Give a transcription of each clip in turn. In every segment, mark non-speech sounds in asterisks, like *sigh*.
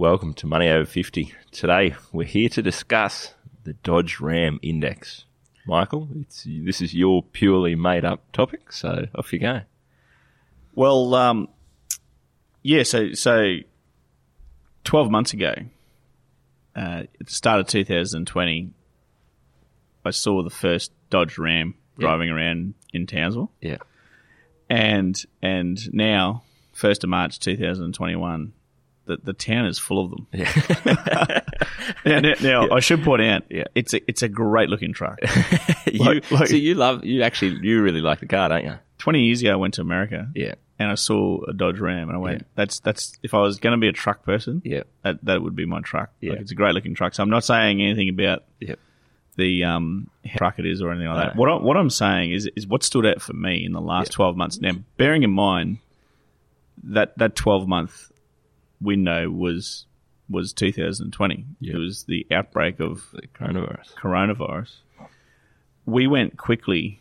Welcome to Money Over 50. Today we're here to discuss the Dodge Ram Index. Michael, it's, this is your purely made up topic, so off you go. Well, um, yeah, so, so 12 months ago, uh, at the start of 2020, I saw the first Dodge Ram driving around in Townsville. Yeah. And, and now, 1st of March 2021, the, the town is full of them. Yeah. *laughs* Now, now, now, I should point out, Yeah. it's a it's a great looking truck. *laughs* you, Like- like- so you love, you actually, you really like the car, don't you? Twenty years ago, I went to America, Yeah. and I saw a Dodge Ram, and I went, Yeah. "That's that's if I was going to be a truck person, Yeah. that that would be my truck. Yeah. Like it's a great looking truck. So I'm not saying anything about Yeah. the um truck it is or anything like that. What I, what I'm saying is is what stood out for me in the last 12 months. Now, bearing in mind that that 12 month window was was 2020. Yeah. It was the outbreak of The coronavirus. coronavirus, we went quickly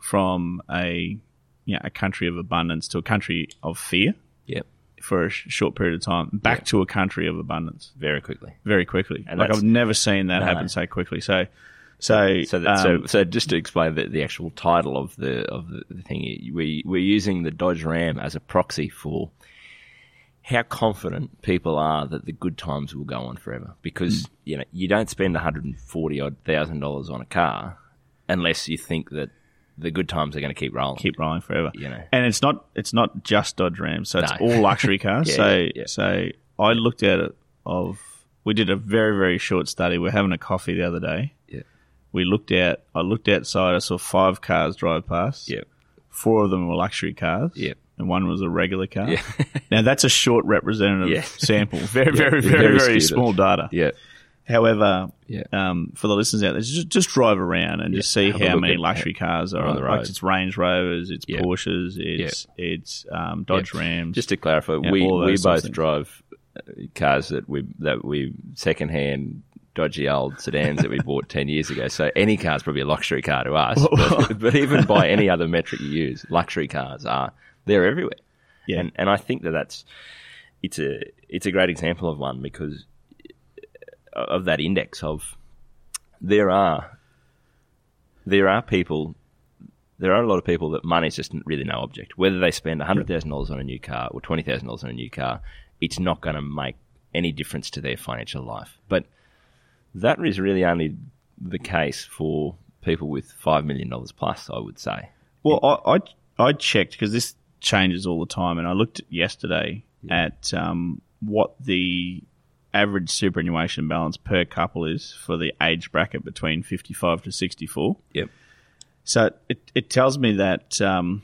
from a you know, a country of abundance to a country of fear Yep. for a sh- short period of time, back Yeah. to a country of abundance Very quickly. very quickly. And like I've never seen that No. happen so quickly. So, so So, that, um, so, so just to explain the, the actual title of the of the thing, we we're using the Dodge Ram as a proxy for how confident people are that the good times will go on forever. Because Hmm. you know you don't spend one hundred and forty odd thousand dollars on a car unless you think that the good times are going to keep rolling. keep rolling forever. You know. And it's not it's not just Dodge Rams, so it's No. all luxury *laughs* cars. Yeah, so yeah, yeah. so I looked at it of we did a very very short study. We are having a coffee the other day. Yeah. We looked out. I looked outside. I saw five cars drive past. Yep. Four of them were luxury cars. Yep. And one was a regular car. Yeah. *laughs* now that's a short representative Yeah. *laughs* sample. Very, Yeah, very, very very, very, small data. Yeah. However, um, for the listeners out there, just, just drive around and just see have how many luxury cars are on on the road. Like it's Range Rovers, it's. Porsches, it's it's um, Dodge Rams. Just to clarify, we we those sorts of both things. drive uh, cars that we that we second hand dodgy old sedans that we bought *laughs* ten years ago. So any car's probably a luxury car to us. but, but even by any other metric you use, luxury cars are they're everywhere. Yeah. and and I think that that's it's a it's a great example of one because uh, of that index of there are there are people there are a lot of people that money's just really no object. Whether they spend hundred thousand dollars on a new car or twenty thousand dollars on a new car, it's not going to make any difference to their financial life. But that is really only the case for people with five million dollars plus. I would say. well, I I, I checked because this changes all the time, and I looked yesterday at um, what the average superannuation balance per couple is for the age bracket between fifty five to sixty four. Yep. So it, it tells me that um,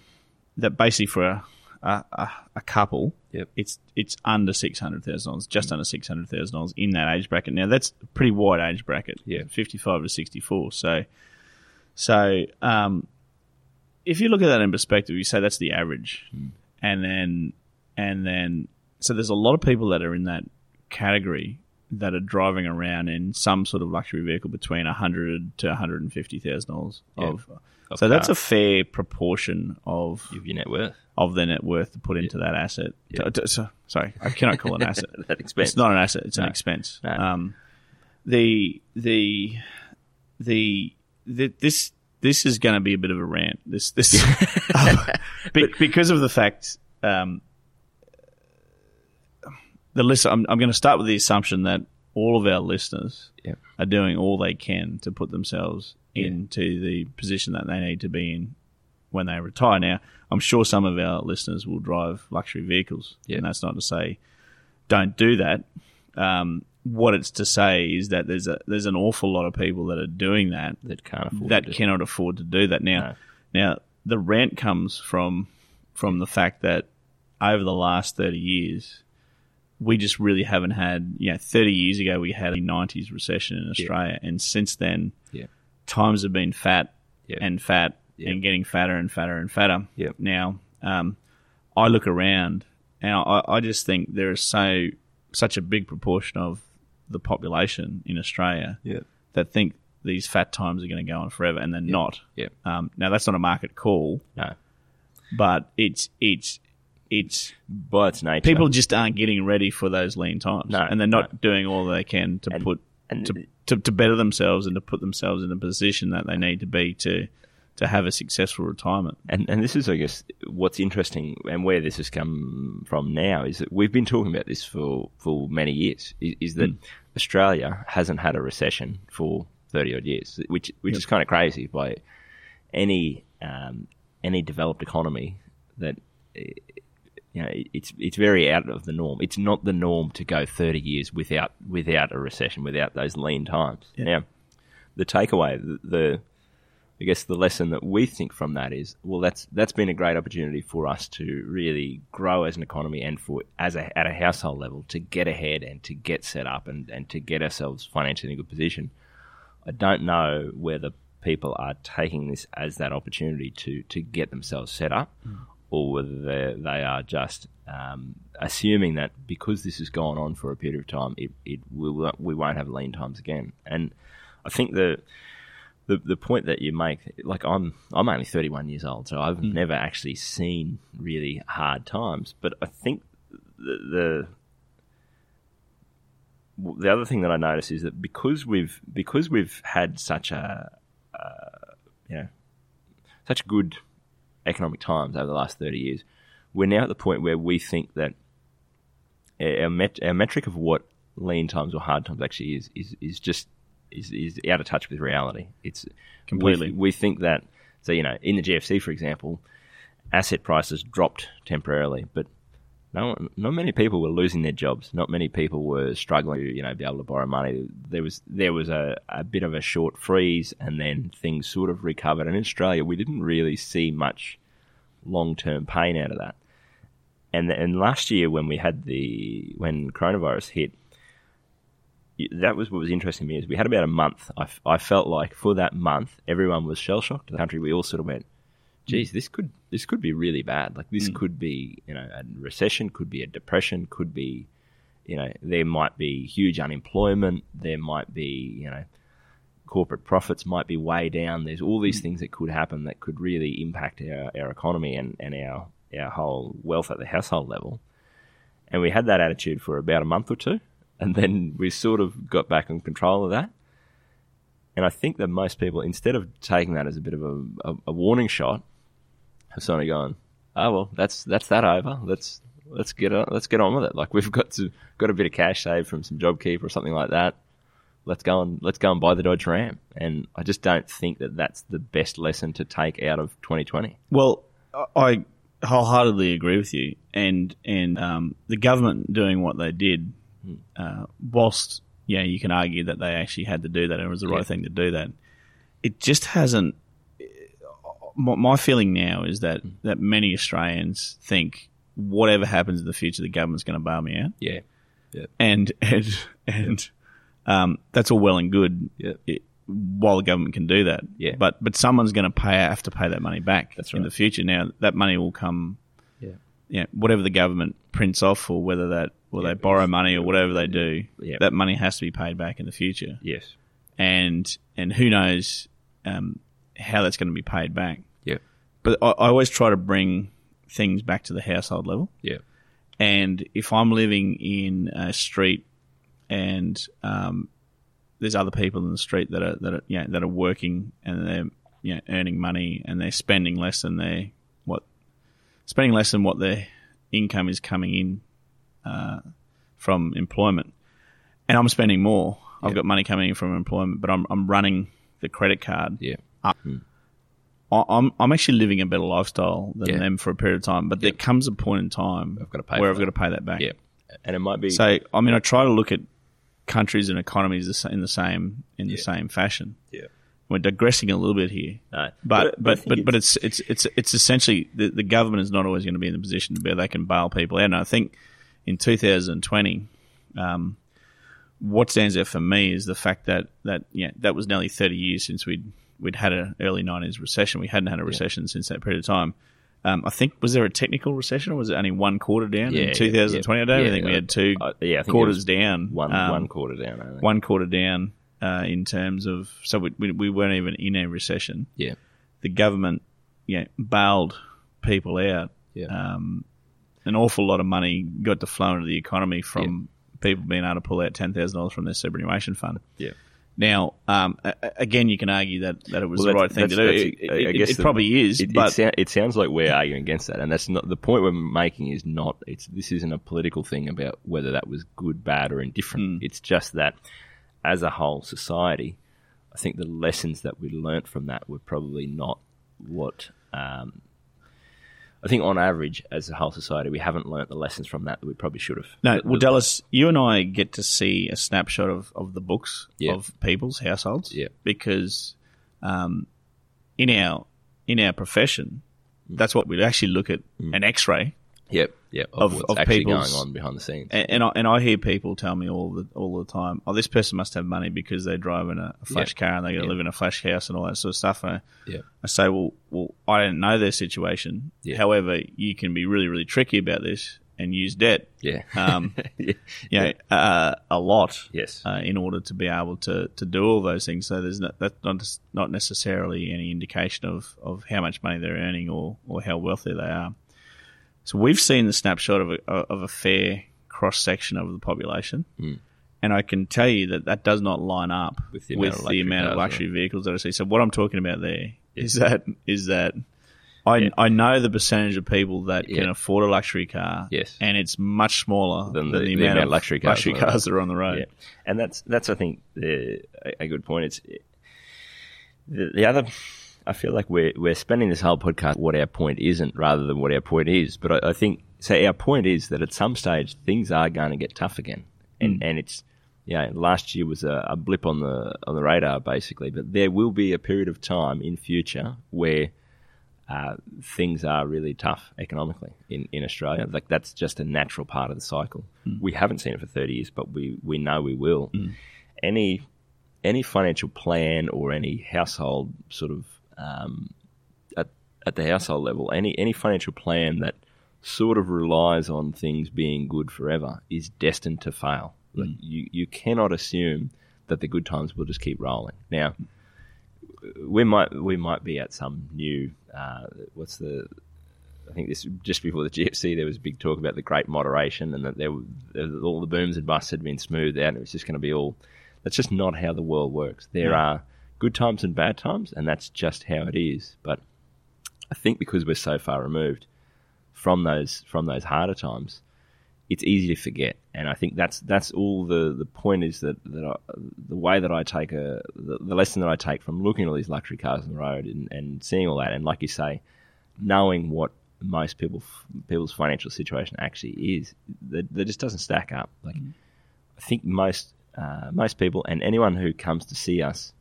that basically for a, a, a, couple, Yep. it's it's under six hundred thousand dollars, just under six hundred thousand dollars in that age bracket. Now that's a pretty wide age bracket, Yeah. fifty five to sixty four. So so um, if you look at that in perspective, you say that's the average, and then and then so there's a lot of people that are in that category that are driving around in some sort of luxury vehicle between a hundred to one hundred and fifty thousand dollars of. Of So that's a fair proportion of of your net worth. of their net worth to put into that asset. Yeah. D- so- sorry, I cannot call it an *laughs* asset. that expense. It's not an asset; it's an expense. No. Um, the the the the this this is going to be a bit of a rant. This this *laughs* *laughs* be, because of the fact um, the list. I'm, I'm going to start with the assumption that all of our listeners Yep. are doing all they can to put themselves Yeah. into the position that they need to be in when they retire. Now, I'm sure some of our listeners will drive luxury vehicles, Yeah. and that's not to say don't do that. Um, what it's to say is that there's a there's an awful lot of people that are doing that that can't afford that cannot afford to do that. Now, now the rent comes from from the fact that over the last thirty years, we just really haven't had. You know, thirty years ago we had a '90s recession in Australia, and since then, Yeah. times have been fat Yeah. and fat Yeah. and getting fatter and fatter and fatter. Yeah. Now, um, I look around and I, I just think there is so such a big proportion of the population in Australia Yeah. that think these fat times are going to go on forever, and they're not. Yeah. Um, now that's not a market call, No. but it's it's it's By its nature. people just aren't getting ready for those lean times, No, and they're not no. doing all they can to And- put and- to, to to better themselves and to put themselves in the position that they need to be to to have a successful retirement. And and this is, I guess, what's interesting, and where this has come from now is that we've been talking about this for for many years. Is, is that Australia hasn't had a recession for thirty odd years, which which is kind of crazy by any um, any developed economy that. You know, it's it's very out of the norm. It's not the norm to go thirty years without without a recession, without those lean times. Now, the takeaway, the, the I guess the lesson that we think from that is, well, that's that's been a great opportunity for us to really grow as an economy and for as a, at a household level to get ahead and to get set up and, and to get ourselves financially in a good position. I don't know whether people are taking this as that opportunity to to get themselves set up, or whether they are just um, assuming that because this has gone on for a period of time, it, it will we won't have lean times again. And I think the the the point that you make, like I'm I'm only 31 years old, so I've never actually seen really hard times. But I think the, the the other thing that I notice is that because we've because we've had such a uh, you know such good economic times over the last 30 years, we're now at the point where we think that our, met, our metric of what lean times or hard times actually is is, is just is, is out of touch with reality. It's Completely. We, we think that so you know in the GFC, for example, asset prices dropped temporarily, but no, not many people were losing their jobs. Not many people were struggling to, you know, be able to borrow money. There was there was a, a bit of a short freeze, and then things sort of recovered. And in Australia, we didn't really see much long term pain out of that. And and last year, when we had the when coronavirus hit, that was what was interesting to me is we had about a month. I felt like for that month, everyone was shell shocked. The country, we all sort of went, geez, this could this could be really bad. Like this mm. could be, you know, a recession, could be a depression, could be, you know, there might be huge unemployment, there might be, you know, corporate profits might be way down. There's all these mm. things that could happen that could really impact our, our economy and, and our our whole wealth at the household level. And we had that attitude for about a month or two, and then we sort of got back in control of that. And I think that most people, instead of taking that as a bit of a, a, a warning shot, have sort of gone, "Oh well, that's that's that over. Let's let's get on, let's get on with it. Like we've got to got a bit of cash saved from some JobKeeper or something like that. Let's go and let's go and buy the Dodge Ram." And I just don't think that that's the best lesson to take out of 2020. Well, I wholeheartedly agree with you, and and um, the government doing what they did, uh, whilst yeah, you can argue that they actually had to do that and it was the right Yeah. thing to do that. It just hasn't. My, my feeling now is that that many Australians think whatever happens in the future, the government's going to bail me out, Yeah, yeah. and and and um, that's all well and good. Yeah. It, while the government can do that, Yeah. but but someone's going to pay have to pay that money back. That's in the future. Now that money will come. Yeah. Yeah, whatever the government prints off, or whether that, or Yeah, they borrow money, or whatever they do, Yeah. that money has to be paid back in the future. yes, And and who knows um, how that's going to be paid back. yeah, But I, I always try to bring things back to the household level. yeah, And if I'm living in a street and um, there's other people in the street that are that are you know, that are working and they're you know, earning money and they're spending less than what spending less than what their income is coming in uh, from employment, and I'm spending more. I've got money coming in from employment, but I'm I'm running the credit card yeah, I- I'm I'm actually living a better lifestyle than Yeah. them for a period of time. But there comes a point in time I've got to pay where I've got to pay that back. yeah. And it might be So I mean, I try to look at countries and economies in the same in the Yeah. same fashion. yeah. We're digressing a little bit here, No, but I but but, but it's it's it's it's essentially the, the government is not always going to be in the position to be they can bail people out. And I think in 2020, um, what stands out for me is the fact that that yeah that was nearly 30 years since we'd we'd had an early 90s recession. We hadn't had a recession since that period of time. Um, I think was there a technical recession or was it only one quarter down Yeah, in 2020? I don't yeah, think we had two Uh, yeah, I quarters down. One Um, one quarter down. I think. one quarter down uh, in terms of so we, we, we weren't even in a recession. Yeah. The government, yeah, bailed people out. Yeah. Um, an awful lot of money got to flow into the economy from people being able to pull out ten thousand dollars from their superannuation fund. Yeah. Now, um, again, you can argue that, that it was Well, the right thing to do. that's- It, I- guess it the- probably is, It, but it, sou- it sounds like we're arguing against that, and that's not the point we're making. Is not it's this isn't a political thing about whether that was good, bad, or indifferent. Hmm. It's just that as a whole society, I think the lessons that we learnt from that were probably not what. Um, I think on average, as a whole society, we haven't learnt the lessons from that that we probably should have. No, well, Dallas, you and I get to see a snapshot of, of the books Yeah. of people's households. Yeah. Because um, in our in our profession, Mm. that's what we'd actually look at an X-ray, Yep, yep, of, of- what's of actually going on behind the scenes. and, and I and I hear people tell me all the all the time, "Oh, this person must have money because they drive in a, a flash car and they got to Yeah. live in a flash house and all that sort of stuff." And I, yeah, I say, "Well, well, I don't know their situation. Yeah. However, you can be really, really tricky about this and use debt, yeah, um, *laughs* yeah. you know, uh, a lot." yes, uh, in order to be able to, to do all those things. So there's not, that's not not necessarily any indication of, of how much money they're earning or, or how wealthy they are. So we've seen the snapshot of a, of a fair cross section of the population, Mm. and I can tell you that that does not line up With with the the amount amount, of luxury of cars, luxury vehicles that I see. So what I'm talking about there is Yeah. that is that. I, Yeah. I know the percentage of people that can afford a luxury car, Yes. and it's much smaller Than than, the- the, the amount amount of of luxury cars luxury the cars that are on the road. Yeah, and that's that's I think the, a, a good point. It's the, the other. I feel like we're we're spending this whole podcast what our point isn't, rather than what our point is. But I, I think so. Our point is that at some stage things are going to get tough again, and mm. and it's yeah. last year was a, a blip on the on the radar basically, but there will be a period of time in future where. Uh, things are really tough economically in, in Australia. Mm. Like that's just a natural part of the cycle. Mm. We haven't seen it for thirty years, but we, we know we will. Any any financial plan or any household sort of um, at at the household level, any any financial plan that sort of relies on things being good forever is destined to fail. Like you you cannot assume that the good times will just keep rolling. Now we might we might be at some new uh, what's the I think this just before the GFC there was big talk about the great moderation and that there, there all the booms and busts had been smoothed out and it was just going to be all that's just not how the world works. There are good times and bad times and that's just how it is. But I think because we're so far removed from those from those harder times, it's easy to forget. And I think that's that's all the, the point is that, that I, the way that I take a the, the lesson that I take from looking at all these luxury cars on the road and, and seeing all that, and like you say, knowing what most people people's financial situation actually is, that, that just doesn't stack up. Like I think most uh, most people and anyone who comes to see us,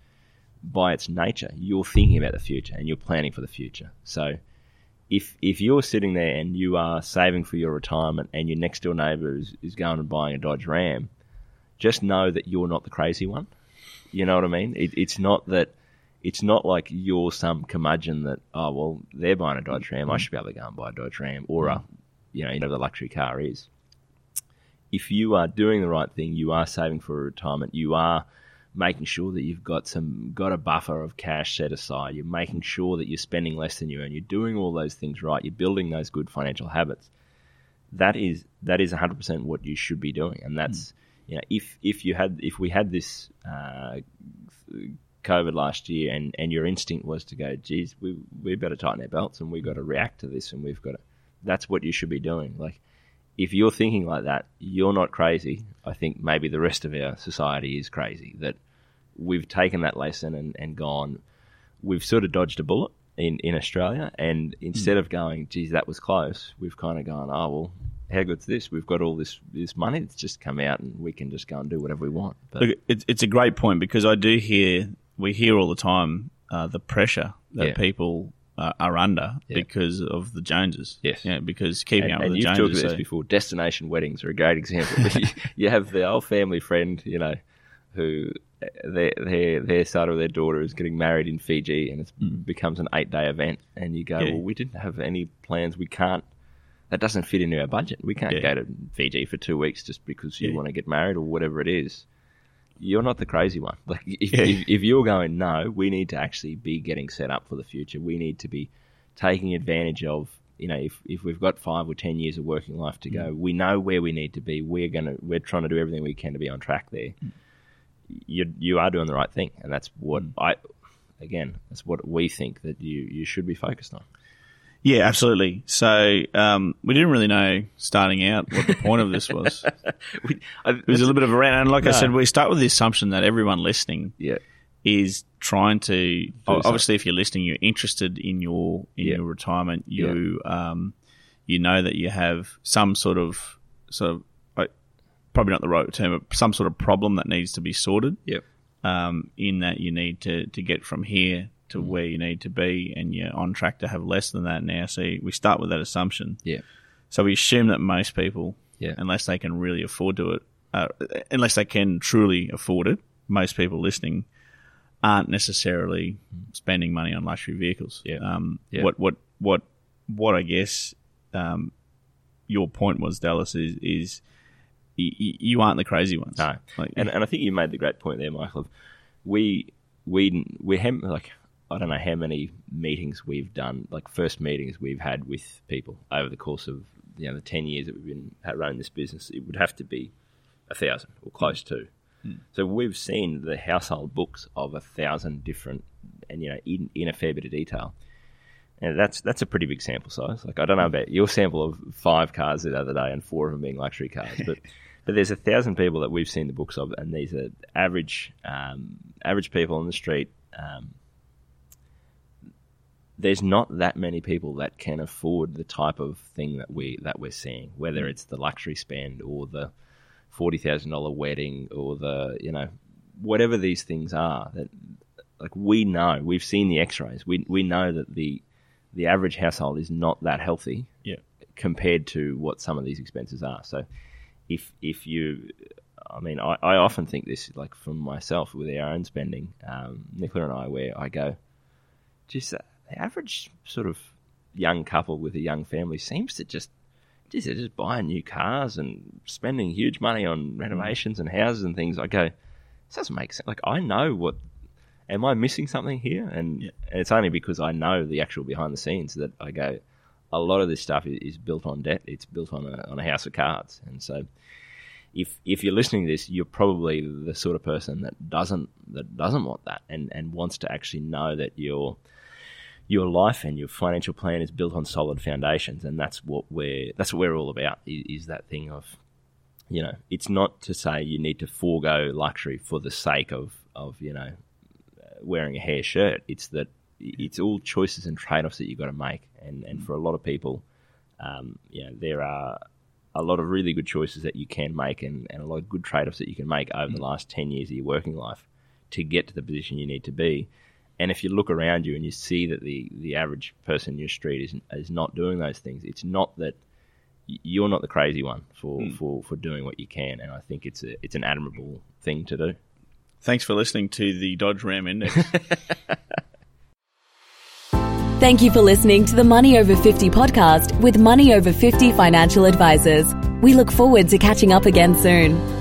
by its nature, you're thinking about the future and you're planning for the future. So if if you're sitting there and you are saving for your retirement and your next door neighbour is, is going and buying a Dodge Ram, just know that you're not the crazy one. You know what I mean? It, it's not that it's not like you're some curmudgeon that oh well they're buying a Dodge Ram, I should be able to go and buy a Dodge Ram or a you know whatever the luxury car is. If you are doing the right thing, you are saving for retirement, you are making sure that you've got some got a buffer of cash set aside. You're making sure that you're spending less than you earn. You're doing all those things right. You're building those good financial habits. That is that is 100 percent what you should be doing, and that's you know if if you had if we had this uh, COVID last year and and your instinct was to go, geez, we we better tighten our belts and we've got to react to this and we've got to. That's what you should be doing. Like if you're thinking like that, you're not crazy. I think maybe the rest of our society is crazy. That we've taken that lesson and, and gone, we've sort of dodged a bullet in, in Australia. And instead of going, geez, that was close, we've kind of gone, oh, well, how good's this? We've got all this, this money that's just come out and we can just go and do whatever we want. But Look, it's it's a great point because I do hear we hear all the time uh, the pressure that Yeah. people uh, are under Yeah. because of the Joneses. Yes. Yeah, because keeping and, up and with the Joneses. And you've talked about this before. Destination weddings are a great example. *laughs* you, you have the old family friend, you know, who uh, their their their son or their daughter is getting married in Fiji, and it becomes an eight day event, and you go. Yeah. well, we didn't have any plans. We can't. That doesn't fit into our budget. We can't Yeah. go to Fiji for two weeks just because you Yeah. want to get married or whatever it is. You're not the crazy one. *laughs* Like if, Yeah. if, if you're going, no, we need to actually be getting set up for the future. We need to be taking advantage of you know if, if we've got five or ten years of working life to go mm. we know where we need to be we're gonna we're trying to do everything we can to be on track there mm. you you are doing the right thing and that's what mm. i again that's what we think that you you should be focused on Yeah, absolutely. So um, we didn't really know starting out what the point of this was. It *laughs* we, I, was a little bit of a rant, and like I said, we start with the assumption that everyone listening yeah is trying to. obviously, if you're listening, you're interested in your in Yeah. your retirement. You um, you know that you have some sort of sort of like, probably not the right term, but some sort of problem that needs to be sorted. yep um, in that you need to, to get from here to Mm. where you need to be, and you're on track to have less than that now. So we start with that assumption. yeah So we assume that most people, Yeah. unless they can really afford to it, uh, unless they can truly afford it, most people listening aren't necessarily spending money on luxury vehicles. Yeah. Um, Yeah. What what what what I guess um, your point was, Dallas, is is y- y- you aren't the crazy ones. No, Like, and and I think you made the great point there, Michael. Of we we we hem like I don't know how many meetings we've done, like first meetings we've had with people over the course of you know the ten years that we've been running this business. It would have to be a thousand or close to. So we've seen the household books of a thousand different, and you know, in, in a fair bit of detail. And that's that's a pretty big sample size. Like I don't know about your sample of five cars the other day, and four of them being luxury cars, but *laughs* but there's a thousand people that we've seen the books of, and these are average um, average people on the street. Um, there's not that many people that can afford the type of thing that we that we're seeing, whether it's the luxury spend or the forty thousand dollar wedding or the you know whatever these things are. That like we know we've seen the X-rays. We we know that the the average household is not that healthy yeah. compared to what some of these expenses are. So if if you, I mean, I, I often think this like from myself with our own spending, um, Nicola and I, where I go, just the average sort of young couple with a young family seems to just. Geez, they're just buying new cars and spending huge money on mm. renovations and houses and things. I go, this doesn't make sense. Like, I know what. Am I missing something here? And, Yeah. and it's only because I know the actual behind the scenes that I go, a lot of this stuff is, built on debt. It's built on a on a house of cards, and so if if you're listening to this, you're probably the sort of person that doesn't that doesn't want that, and and wants to actually know that your your life and your financial plan is built on solid foundations, and that's what we're that's what we're all about. Is, that thing of you know, it's not to say you need to forego luxury for the sake of of you know wearing a hair shirt. It's that it's all choices and trade offs that you've got to make, and and for a lot of people, um, you know, there are a lot of really good choices that you can make, and, and a lot of good trade offs that you can make over the last ten years of your working life to get to the position you need to be. And if you look around you and you see that the, the average person in your street is is not doing those things, it's not that you're not the crazy one for, hmm. for, for doing what you can. And I think it's a it's an admirable thing to do. Thanks for listening to the Dodge Ram Index. *laughs* Thank you for listening to the Money Over 50 podcast with Money Over 50 financial advisors. We look forward to catching up again soon.